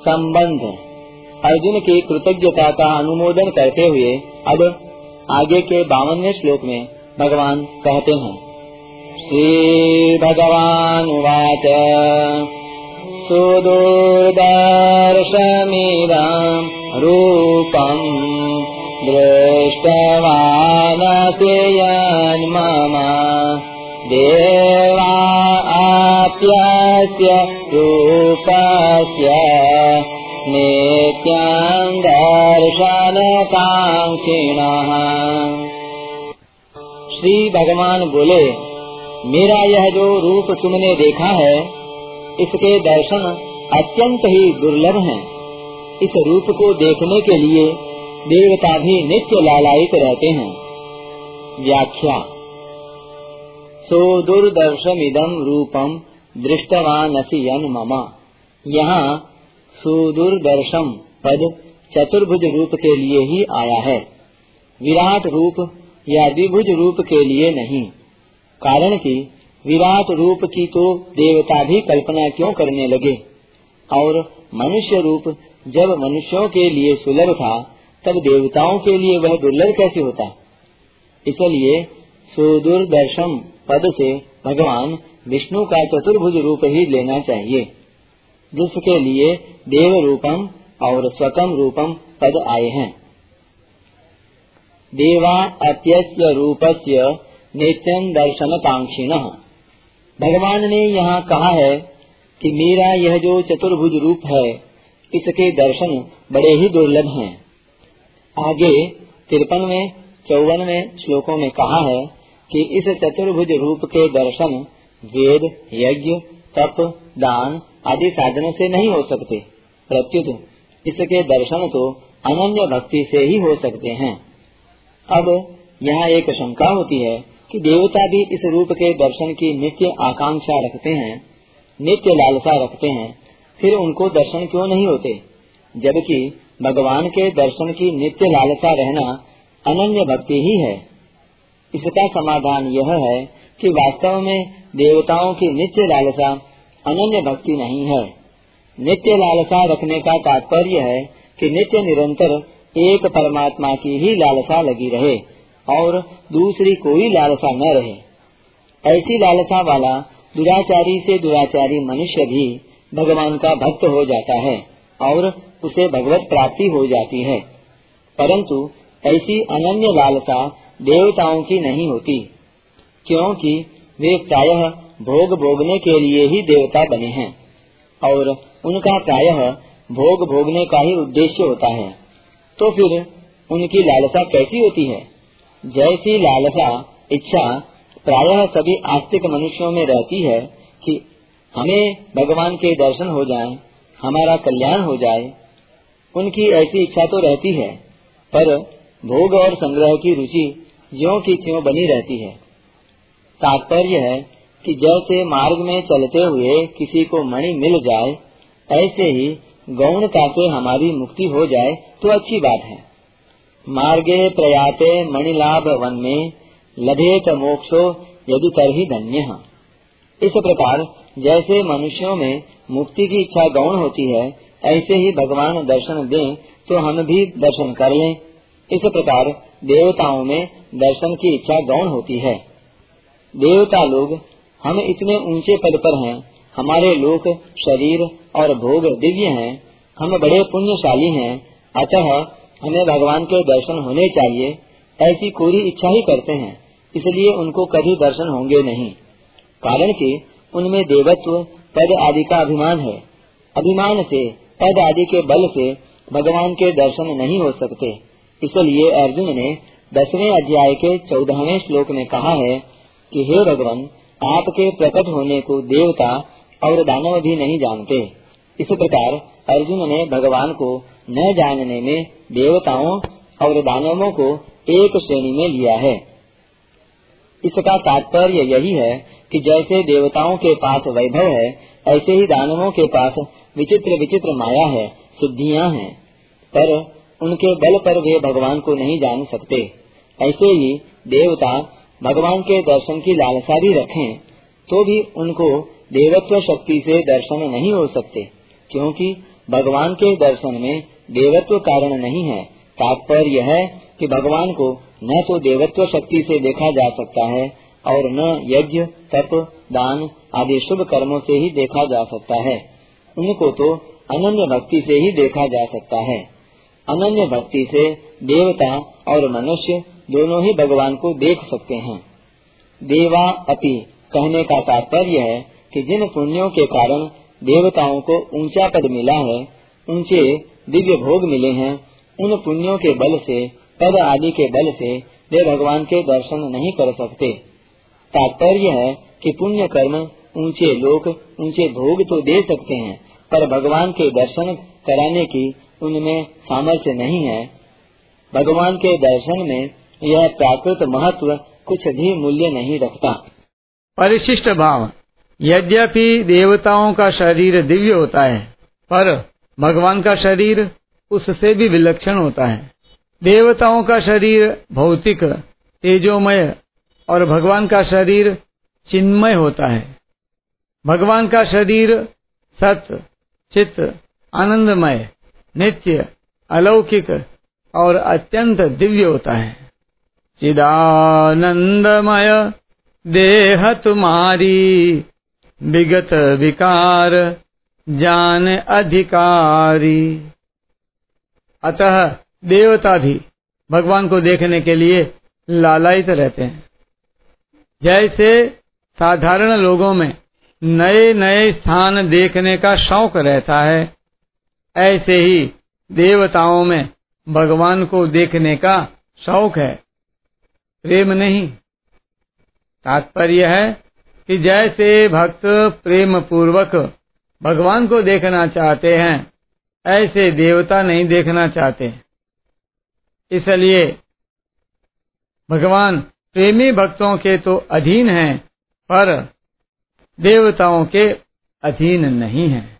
संबंध। अर्जुन की कृतज्ञता का अनुमोदन करते हुए, अब आगे के बावनवे श्लोक में भगवान कहते हैं श्री भगवान वाच सुदूरदर्शमिदं रूपम् दृष्टवानसि यन्मम देवा आप्यस्य रूपस्य दर्शनकाङ्क्षिणः। श्री भगवान बोले, मेरा यह जो रूप तुमने देखा है, इसके दर्शन अत्यंत ही दुर्लभ हैं। इस रूप को देखने के लिए देवता भी नित्य लालायित रहते हैं। व्याख्या। सो दुर्दर्शम इदम रूपम दृष्टवान यन ममा। यहाँ सुदुर्दर्शम पद चतुर्भुज रूप के लिए ही आया है। विराट रूप या द्विभुज रूप के लिए नहीं। कारण कि विराट रूप की तो देवता भी कल्पना क्यों करने लगे? और मनुष्य रूप जब मनुष्यों के लिए सुलभ था, तब देवताओं के लिए वह दुर्लभ कैसे होता? इसलिए सुदूरदर्शन पद से भगवान विष्णु का चतुर्भुज रूप ही लेना चाहिए, जिसके लिए देव रूपम और स्वतम रूपम पद आए हैं देवा अत्यस्य रूपस्य नित्यम दर्शन कांक्षिण भगवान ने यहाँ कहा है कि मेरा यह जो चतुर्भुज रूप है, इसके दर्शन बड़े ही दुर्लभ हैं। आगे तिरपन में चौवन में श्लोकों में कहा है कि इस चतुर्भुज रूप के दर्शन, वेद, यज्ञ, तप, दान आदि साधनों से नहीं हो सकते। प्रत्युत, इसके दर्शन तो अनन्य भक्ति से ही हो सकते हैं। अब यहाँ एक शंका होती है कि देवता भी इस रूप के दर्शन की नित्य आकांक्षा रखते हैं, नित्य लालसा रखते हैं, फिर उनको दर्शन क्यों नहीं होते? जबकि भगवान के दर्शन की नित्य लालसा रहना अनन्य भक्ति ही है। इसका समाधान यह है कि वास्तव में देवताओं की नित्य लालसा अनन्य भक्ति नहीं है। नित्य लालसा रखने का तात्पर्य है कि नित्य निरंतर एक परमात्मा की ही लालसा लगी रहे और दूसरी कोई लालसा न रहे। ऐसी लालसा वाला दुराचारी से दुराचारी मनुष्य भी भगवान का भक्त हो जाता है और उसे भगवत प्राप्ति हो जाती है। परंतु ऐसी अनन्य लालसा देवताओं की नहीं होती क्योंकि वे प्रायः भोग भोगने के लिए ही देवता बने हैं और उनका प्रायः भोग भोगने का ही उद्देश्य होता है। तो फिर उनकी लालसा कैसी होती है? जैसी लालसा इच्छा प्रायः सभी आस्तिक मनुष्यों में रहती है कि हमें भगवान के दर्शन हो जाएँ, हमारा कल्याण हो जाए उनकी ऐसी इच्छा तो रहती है पर भोग और संग्रह की रुचि ज्यो की त्यों बनी रहती है। तात्पर्य है कि जैसे मार्ग में चलते हुए किसी को मणि मिल जाए, ऐसे ही गौणता से हमारी मुक्ति हो जाए तो अच्छी बात है। मार्गे प्रयाते मणिलाभ वन में लभेत मोक्षो यदि कर तरही धन्य। इस प्रकार जैसे मनुष्यों में मुक्ति की इच्छा गौण होती है, ऐसे ही भगवान दर्शन दें तो हम भी दर्शन कर लें। इस प्रकार देवताओं में दर्शन की इच्छा गौण होती है। देवता लोग, हम इतने ऊँचे पद पर हैं, हमारे लोक, शरीर और भोग दिव्य हैं, हम बड़े पुण्यशाली हैं, अतः हमें भगवान के दर्शन होने चाहिए, ऐसी कोई इच्छा ही करते हैं, इसलिए उनको कभी दर्शन होंगे नहीं। कारण कि उनमें देवत्व, पद आदि का अभिमान है। अभिमान से, पद आदि के बल से भगवान के दर्शन नहीं हो सकते। इसलिए अर्जुन ने दसवें अध्याय के चौदहवें श्लोक में कहा है कि, हे भगवान, आपके प्रकट होने को देवता और दानव भी नहीं जानते। इस प्रकार अर्जुन ने भगवान को न जानने में देवताओं और दानवों को एक श्रेणी में लिया है। इसका तात्पर्य यही है कि जैसे देवताओं के पास वैभव है, ऐसे ही दानवों के पास विचित्र विचित्र माया है, सिद्धियाँ हैं। पर उनके बल पर वे भगवान को नहीं जान सकते। ऐसे ही देवता भगवान के दर्शन की लालसा भी रखें तो भी उनको देवत्व शक्ति से दर्शन नहीं हो सकते, क्योंकि भगवान के दर्शन में देवत्व कारण नहीं है। तात्पर्य यह है कि भगवान को न तो देवत्व शक्ति से देखा जा सकता है, और न यज्ञ, तप, दान आदि शुभ कर्मों से ही देखा जा सकता है। उनको तो अनन्य भक्ति से ही देखा जा सकता है। अनन्य भक्ति से देवता और मनुष्य दोनों ही भगवान को देख सकते हैं। देवा अपि कहने का तात्पर्य है कि जिन पुण्यों के कारण देवताओं को ऊँचा पद मिला है ऊँचे दिव्य भोग मिले हैं, उन पुण्यों के बल से, पद आदि के बल से वे भगवान के दर्शन नहीं कर सकते। तात्पर्य है कि पुण्य कर्म ऊँचे लोक, ऊँचे भोग तो दे सकते हैं, पर भगवान के दर्शन कराने की उनमें सामर्थ्य नहीं है। भगवान के दर्शन में यह प्राकृत महत्व कुछ भी मूल्य नहीं रखता। परिशिष्ट भाव। यद्यपि देवताओं का शरीर दिव्य होता है, पर भगवान का शरीर उससे भी विलक्षण होता है। देवताओं का शरीर भौतिक, तेजोमय और भगवान का शरीर चिन्मय होता है। भगवान का शरीर सत, चित्त, आनंदमय नित्य, अलौकिक और अत्यंत दिव्य होता है। चिदानंदमय देह तुम्हारी, विगत विकार, जान अधिकारी। अतः देवता भी भगवान को देखने के लिए लालायित रहते हैं। जैसे साधारण लोगों में नए नए स्थान देखने का शौक रहता है ऐसे ही देवताओं में भगवान को देखने का शौक है। प्रेम नहीं। तात्पर्य है कि जैसे भक्त प्रेम पूर्वक भगवान को देखना चाहते हैं, ऐसे देवता नहीं देखना चाहते। इसलिए भगवान प्रेमी भक्तों के तो अधीन हैं, पर देवताओं के अधीन नहीं हैं।